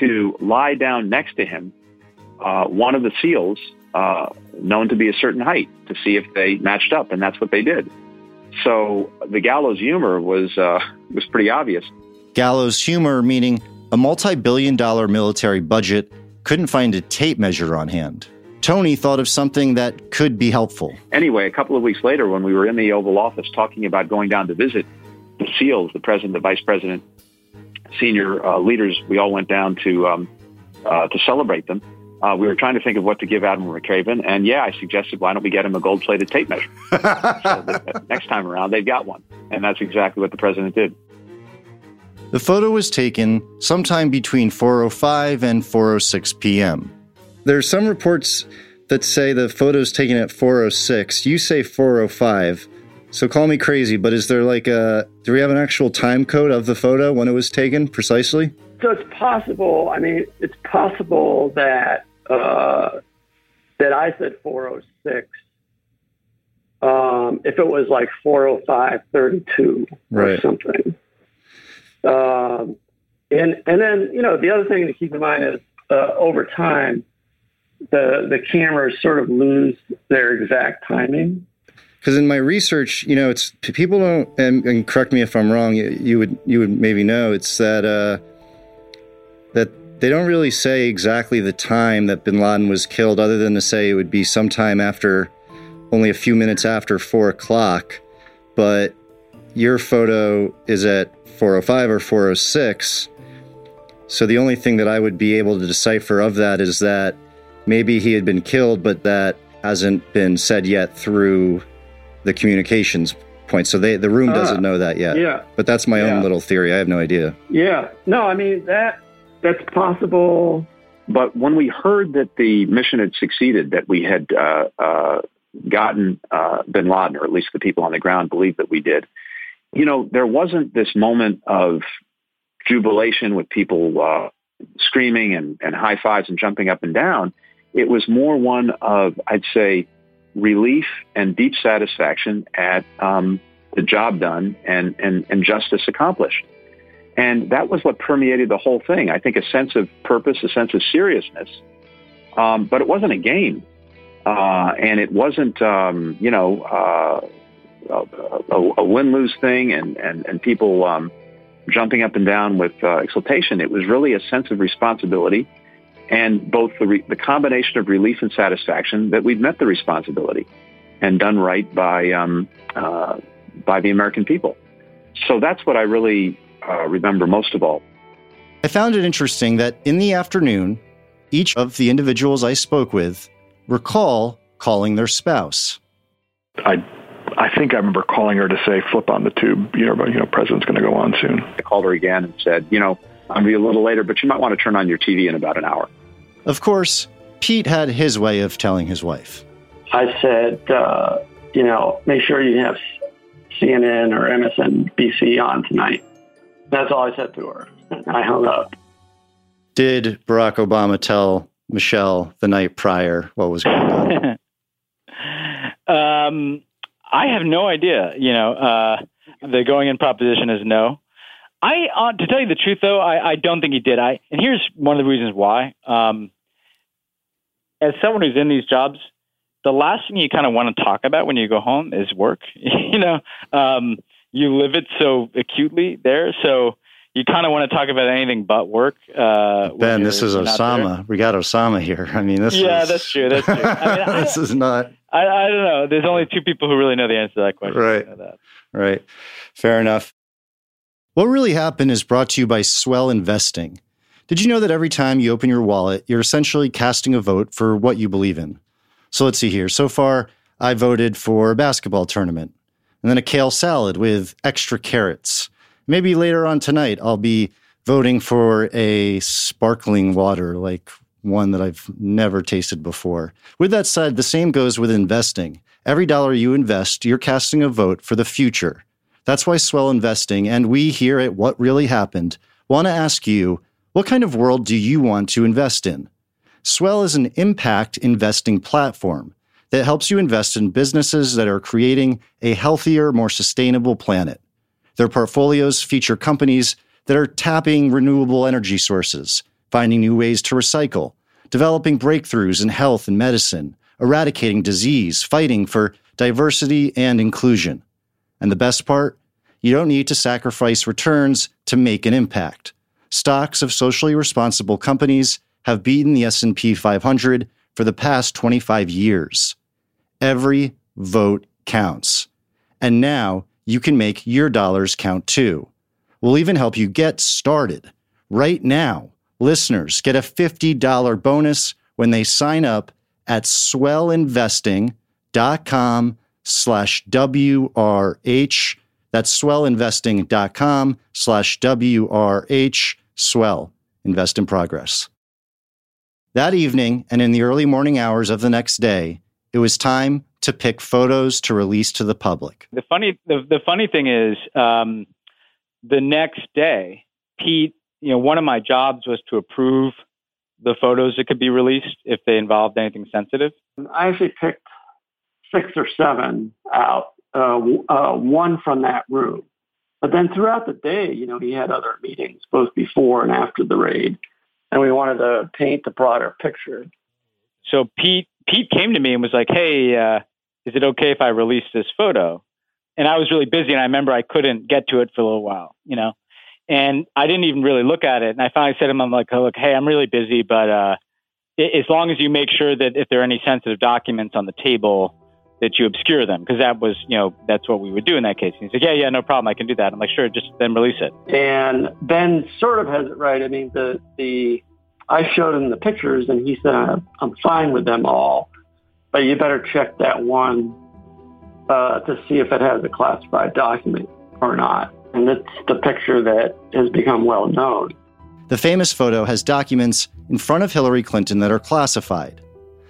to lie down next to him uh, one of the seals uh, known to be a certain height to see if they matched up, and that's what they did. So the gallows humor was uh, was pretty obvious. Gallows humor meaning a multi-billion dollar military budget couldn't find a tape measure on hand. Tony thought of something that could be helpful. Anyway, a couple of weeks later, when we were in the Oval Office talking about going down to visit the SEALs, the president, the vice president, senior uh, leaders, we all went down to um, uh, to celebrate them uh, we were trying to think of what to give Admiral McRaven, and yeah, I suggested why don't we get him a gold-plated tape measure? so that next time around, they've got one, and that's exactly what the president did. The photo was taken sometime between 4:05 and 4:06 p.m. There's some reports that say the photo's taken at 4:06. You say 4:05. So call me crazy, but is there like a do we have an actual time code of the photo when it was taken precisely? So it's possible. I mean, it's possible that uh, that I said 406. Um, if it was like 405.32 right. or something. Um, and and then you know the other thing to keep in mind is uh, over time the the cameras sort of lose their exact timing. because in my research, you know, it's people don't, and, and correct me if I'm wrong. You, you, would you would maybe know it's that uh, that they don't really say exactly the time that Bin Laden was killed, other than to say it would be sometime after, only a few minutes after four o'clock. But your photo is at 405 or 406. So the only thing that I would be able to decipher of that is that maybe he had been killed, but that hasn't been said yet through the communications point. So they the room doesn't Ah, know that yet. yeah. But that's my Yeah. own little theory. I have no idea. Yeah. No, I mean that that's possible. But when we heard that the mission had succeeded, that we had uh, uh, gotten uh, bin Laden, or at least the people on the ground believed that we did, you know, there wasn't this moment of jubilation with people uh, screaming and, and high fives and jumping up and down. It was more one of, I'd say, relief and deep satisfaction at um, the job done and, and, and justice accomplished. And that was what permeated the whole thing. I think a sense of purpose, a sense of seriousness. Um, but it wasn't a game. Uh, and it wasn't, um, you know, uh, a, a, win-lose thing and, and, and people um, jumping up and down with uh, exultation. It was really a sense of responsibility and both the, re- the combination of relief and satisfaction that we'd met the responsibility and done right by, um, uh, by the American people. So that's what I really uh, remember most of all. I found it interesting that in the afternoon, each of the individuals I spoke with recall calling their spouse. I I think I remember calling her to say, "Flip on the tube." You know, but, you know, president's going to go on soon. I called her again and said, you know, I'll be a little later, but you might want to turn on your TV in about an hour. Of course, Pete had his way of telling his wife. I said, uh, you know, make sure you have CNN or MSNBC on tonight. That's all I said to her. I hung up. Did Barack Obama tell Michelle the night prior what was going on? Um, I have no idea. You know, uh, the going in proposition is no. I, uh, to tell you the truth, though, I, I don't think he did. I, and here's one of the reasons why. Um, as someone who's in these jobs, the last thing you kind of want to talk about when you go home is work. you know, um, you live it so acutely there, so you kind of want to talk about anything but work. Uh, Ben, this is not there. Osama. We got Osama here. I mean, this yeah, is, that's true. That's true. I mean, I, this is not I, I don't know. There's only two people who really know the answer to that question. Right. That. right. Fair enough. What really happened is brought to you by Swell Investing. Did you know that every time you open your wallet, you're essentially casting a vote for what you believe in? So let's see here. So far, I voted for a basketball tournament and then a kale salad with extra carrots. Maybe later on tonight, I'll be voting for a sparkling water like one that I've never tasted before. With that said, the same goes with investing. Every dollar you invest, you're casting a vote for the future. That's why Swell Investing and we here at What Really Happened want to ask you what kind of world do you want to invest in? Swell is an impact investing platform that helps you invest in businesses that are creating a healthier, more sustainable planet. Their portfolios feature companies that are tapping renewable energy sources, finding new ways to recycle, developing breakthroughs in health and medicine, eradicating disease, fighting for diversity and inclusion. And the best part? You don't need to sacrifice returns to make an impact. Stocks of socially responsible companies have beaten the S&P 500 for the past 25 years. Every vote counts. And now you can make your dollars count too. We'll even help you get started. Right now, listeners get a $50 bonus when they sign up at swellinvesting.com slash WRH. That's swellinvesting.com slash WRH. Swell. Invest in progress. That evening and in the early morning hours of the next day, it was time to pick photos to release to the public. The funny, the, the funny thing is, um, the next day, Pete, you know, one of my jobs was to approve the photos that could be released if they involved anything sensitive. I actually picked six or seven out, uh, uh, one from that room. But then throughout the day, you know, he had other meetings both before and after the raid, and we wanted to paint the broader picture. So Pete, Pete came to me and was like, "Hey, uh, is it okay if I release this photo? And I was really busy, and I remember I couldn't get to it for a little while, you know. And I didn't even really look at it. And I finally said to him, I'm like, oh, look, hey, I'm really busy, but uh, as long as you make sure that if there are any sensitive documents on the table, that you obscure them, because that was, you know, that's what we would do in that case. And he said, yeah, yeah, no problem, I can do that. I'm like, sure, just then release it. And Ben sort of has it right. I mean, the the I showed him the pictures, and he said, I'm fine with them all, but you better check that one uh, to see if it has a classified document or not. And it's the picture that has become well known. The famous photo has documents in front of Hillary Clinton that are classified.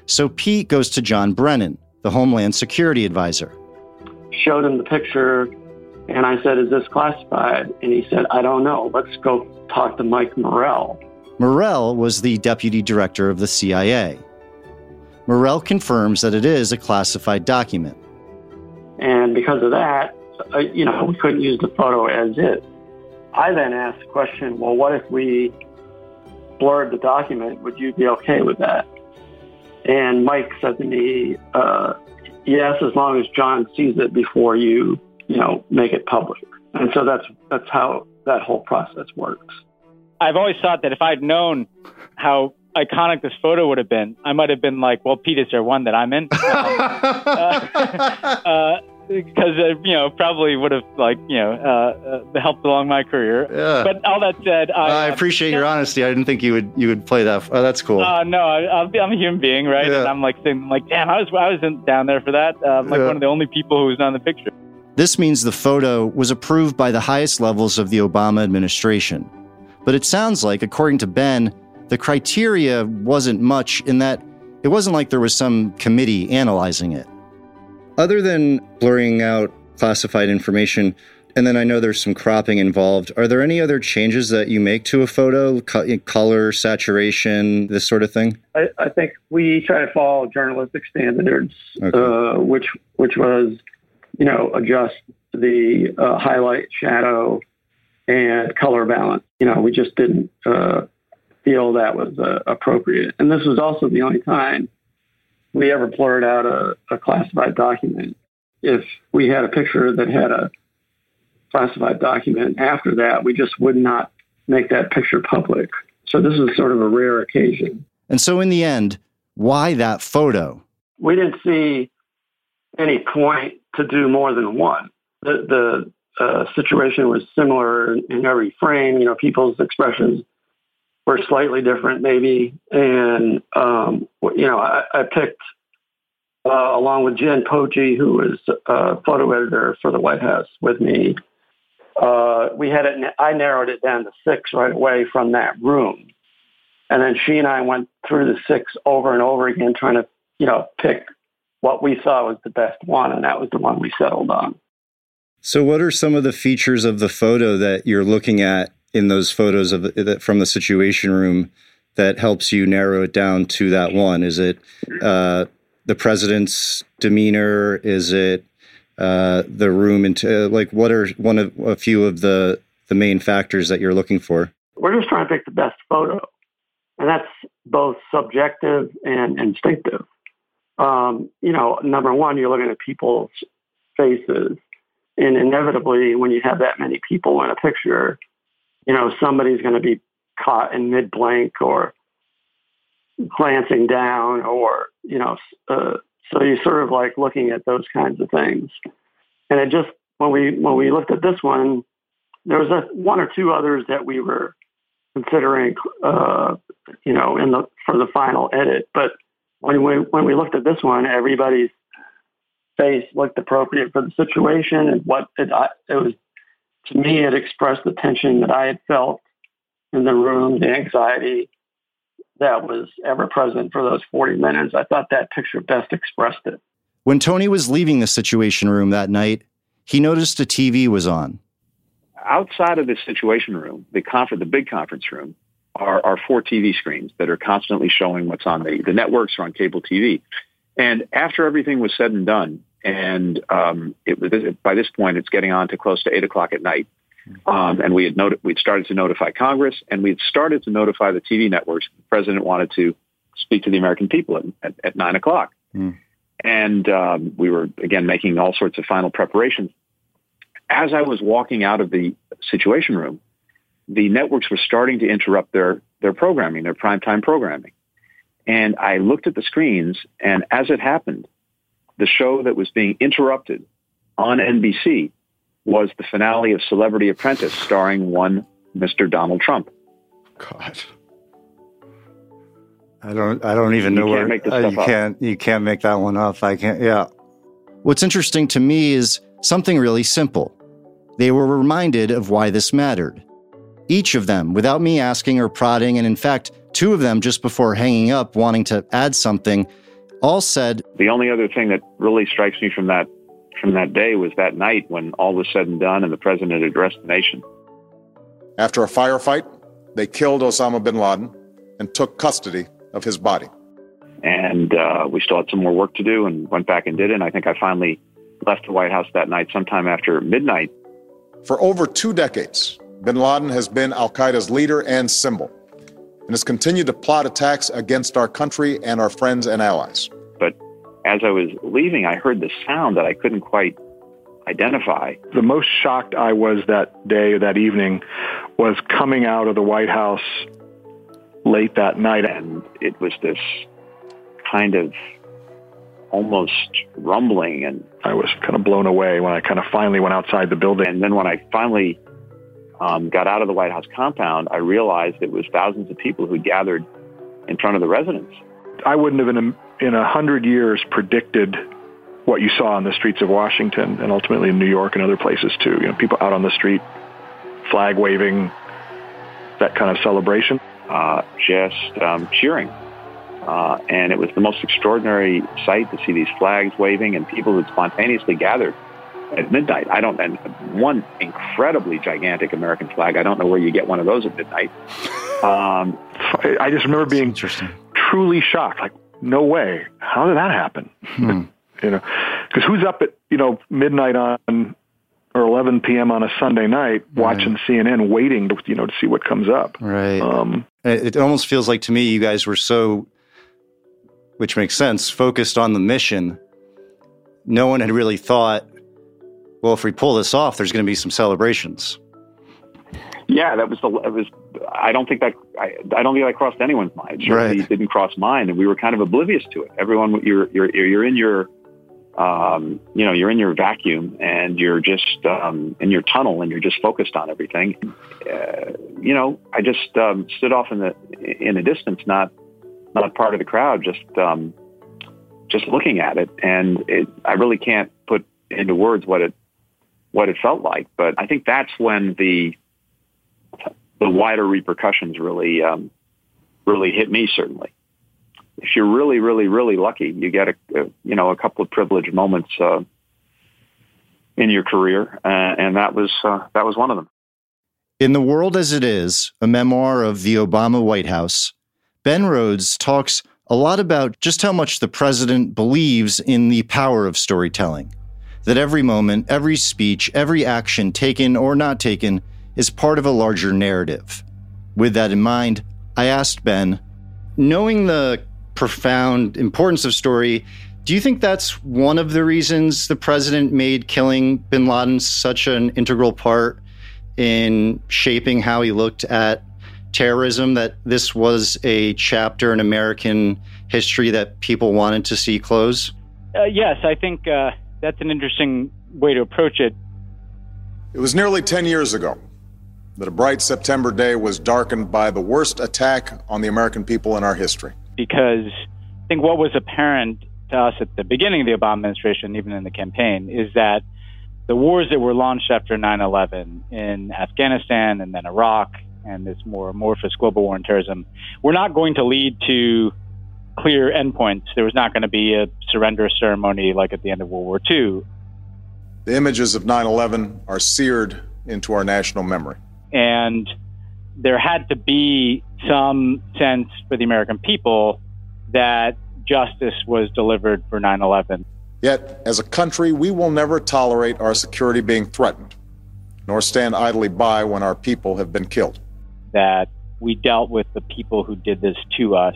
So Pete goes to John Brennan, the Homeland Security Advisor. Showed him the picture, and I said, Is this classified? And he said, I don't know. Let's go talk to Mike Morell. Morell was the deputy director of the CIA. Morell confirms that it is a classified document. And because of that, uh, you know, we couldn't use the photo as is. I then asked the question, well, what if we blurred the document? Would you be okay with that? And Mike said to me, uh, yes, as long as John sees it before you, you know, make it public. And so that's, that's how that whole process works. I've always thought that if I'd known how iconic this photo would have been, I might have been like, well, Pete, is there one that I'm in? uh, uh, because uh, you know probably would have like you know uh, uh, helped along my career. Yeah. But all that said, I, I appreciate your honesty. I didn't think you would you would play that. Oh, that's cool. Uh, no, I, am a human being, right? Yeah. And I'm like saying, like, damn, I was I wasn't down there for that. Uh, I'm like Yeah. one of the only people who was on the picture. This means the photo was approved by the highest levels of the Obama administration. But it sounds like, according to Ben, the criteria wasn't much in that it wasn't like there was some committee analyzing it. Other than blurring out classified information, and then I know there's some cropping involved, are there any other changes that you make to a photo? Co- color, saturation, this sort of thing? I, I think we try to follow journalistic standards, uh, which which was, you know, adjust the uh, highlight, shadow, and color balance. You know, we just didn't uh, feel that was uh, appropriate, and this was also the only time we ever blurred out a, a classified document. If we had a picture that had a classified document after that, we just would not make that picture public. So this is sort of a rare occasion. And so, in the end, why that photo? we didn't see any point to do more than one. The, the uh, situation was similar in, in every frame. You know, people's expressions were slightly different, maybe. And, um, you know, I, I picked, uh, along with Jen Pochi, who was a photo editor for the White House with me, uh, we had it, I narrowed it down to six right away from that room. And then she and I went through the six over and over again, trying to, you know, pick what we thought was the best one. And that was the one we settled on. So, what are some of the features of the photo that you're looking at in those photos of the, from the Situation Room that helps you narrow it down to that one? Is it uh, the president's demeanor? Is it uh, the room? Into like, what are one of a few of the the main factors that you're looking for? We're just trying to pick the best photo. And that's both subjective and instinctive. Um, you know, number one, you're looking at people's faces. And inevitably, when you have that many people in a picture, you know, somebody's going to be caught in mid blank or glancing down or, you know, uh, so you're sort of like looking at those kinds of things. And it just, when we, when we looked at this one, there was a, one or two others that we were considering, uh, you know, in the, for the final edit. But when we, when we looked at this one, everybody's face looked appropriate for the situation and what it, it was to me it expressed the tension that I had felt in the room, the anxiety that was ever present for those 40 minutes. I thought that picture best expressed it. When Tony was leaving the Situation Room that night, he noticed a TV was on. Outside of the situation room, the conference, the big conference room, are, are four TV screens that are constantly showing what's on the, the networks or on cable TV. And after everything was said and done, and um, it was by this point it's getting on to close to eight o'clock at night, um, and we had noti- we'd started to notify Congress, and we had started to notify the TV networks. The president wanted to speak to the American people at, at, at nine o'clock. and um, we were again making all sorts of final preparations. As I was walking out of the Situation Room, the networks were starting to interrupt their their programming, their primetime programming, and I looked at the screens, and as it happened, the show that was being interrupted on NBC was the finale of Celebrity Apprentice, starring one Mr. Donald Trump. God. I don't. I don't even You know can't where make this uh, you up. can't. You can't make that one up. I can't. Yeah. What's interesting to me is something really simple. They were reminded of why this mattered. Each of them, without me asking or prodding, and in fact, two of them just before hanging up, wanting to add something, all said, The only other thing that really strikes me from that from that day was that night when all was said and done and the president addressed the nation. After a firefight, they killed Osama bin Laden and took custody of his body. And uh, we still had some more work to do and went back and did it. And I think I finally left the White House that night sometime after midnight. For over two decades, bin Laden has been Al Qaeda's leader and symbol and has continued to plot attacks against our country and our friends and allies. But as I was leaving, I heard the sound that I couldn't quite identify. The most shocked I was that day, that evening, was coming out of the White House late that night. And it was this kind of almost rumbling and I was kind of blown away when I kind of finally went outside the building. And then when I finally um, got out of the White House compound, I realized it was thousands of people who gathered in front of the residence. I wouldn't have in a, in a hundred years predicted what you saw on the streets of Washington and ultimately in New York and other places too. You know, people out on the street, flag waving, that kind of celebration. Uh, just um, cheering. Uh, and it was the most extraordinary sight to see these flags waving and people who spontaneously gathered at midnight. I don't, and one incredibly gigantic American flag. I don't know where you get one of those at midnight. Um, I I just remember being truly shocked. Like, no way. How did that happen? you know, because who's up at you know midnight on or 11 p.m. on a Sunday night watching CNN, waiting to you know to see what comes up. Right. Um, It, it almost feels like to me you guys were so, which makes sense, focused on the mission. No one had really thought, well, if we pull this off, there's going to be some celebrations. yeah, that was the. It was. I don't think that. I, I don't think that crossed anyone's mind. It certainly Right. didn't cross mine, and we were kind of oblivious to it. Everyone, you're you're you're in your. Um, you know, you're in your vacuum and you're just um, in your tunnel and you're just focused on everything. Uh, you know, I just um, stood off in the in the distance, not not part of the crowd, just um, just looking at it, and it, I really can't put into words what it what it felt like. But I think that's when the the wider repercussions really um, really hit me. Certainly, if you're really, really, really lucky, you get a, a you know a couple of privileged moments uh, in your career, uh, and that was uh, that was one of them. In The World as It Is, a memoir of the Obama White House, Ben Rhodes talks a lot about just how much the president believes in the power of storytelling. That every moment, every speech, every action taken or not taken is part of a larger narrative. With that in mind, I asked Ben, knowing the profound importance of story, do you think that's one of the reasons the president made killing bin Laden such an integral part in shaping how he looked at terrorism? That this was a chapter in American history that people wanted to see close? Uh, yes, I think uh, that's an interesting way to approach it. It was nearly 10 years ago that a bright September day was darkened by the worst attack on the American people in our history. because I think what was apparent to us at the beginning of the Obama administration, even in the campaign, is that the wars that were launched after 9 11 in Afghanistan and then Iraq and this more amorphous global war on terrorism were not going to lead to clear endpoints. There was not going to be a surrender ceremony like at the end of World War II. The images of 9 11 are seared into our national memory. And there had to be some sense for the American people that justice was delivered for 9 11. Yet, as a country, we will never tolerate our security being threatened, nor stand idly by when our people have been killed. that we dealt with the people who did this to us,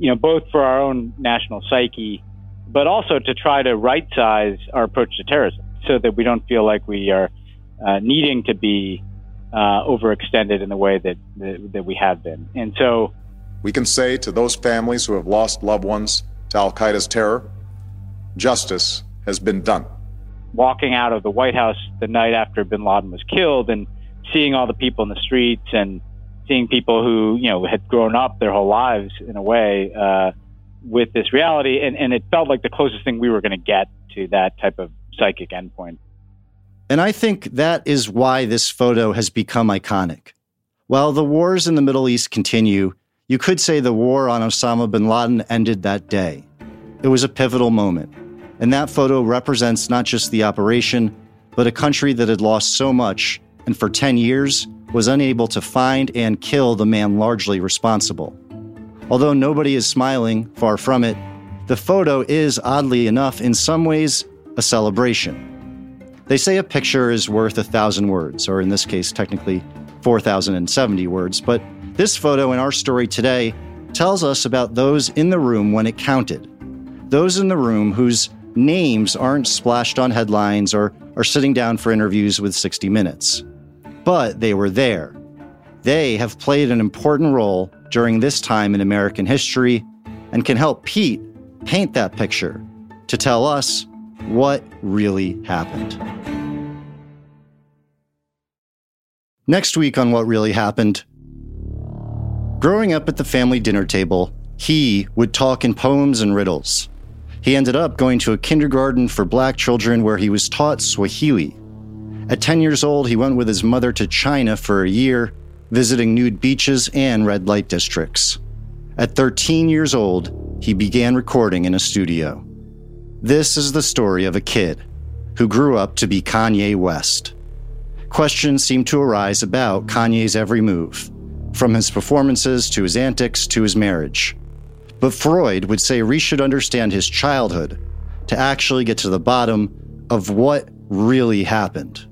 you know, both for our own national psyche but also to try to right size our approach to terrorism so that we don't feel like we are uh, needing to be uh, overextended in the way that, that, that we have been. And so we can say to those families who have lost loved ones to Al Qaeda's terror, justice has been done. Walking out of the White House the night after bin Laden was killed and seeing all the people in the streets and seeing people who, you know, had grown up their whole lives in a way uh, with this reality. And, and it felt like the closest thing we were going to get to that type of psychic endpoint. And I think that is why this photo has become iconic. While the wars in the Middle East continue, you could say the war on Osama bin Laden ended that day. It was a pivotal moment. And that photo represents not just the operation, but a country that had lost so much and for 10 years was unable to find and kill the man largely responsible. Although nobody is smiling, far from it, the photo is, oddly enough, in some ways, a celebration. They say a picture is worth a thousand words, or in this case, technically 4,070 words, but this photo in our story today tells us about those in the room when it counted. Those in the room whose names aren't splashed on headlines or are sitting down for interviews with 60 Minutes. But they were there. They have played an important role during this time in American history and can help Pete paint that picture to tell us what really happened. Next week on What Really Happened, growing up at the family dinner table, he would talk in poems and riddles. He ended up going to a kindergarten for black children where he was taught Swahili. At 10 years old, he went with his mother to China for a year, visiting nude beaches and red light districts. At 13 years old, he began recording in a studio. This is the story of a kid who grew up to be Kanye West. Questions seem to arise about Kanye's every move, from his performances to his antics to his marriage. But Freud would say we should understand his childhood to actually get to the bottom of what really happened.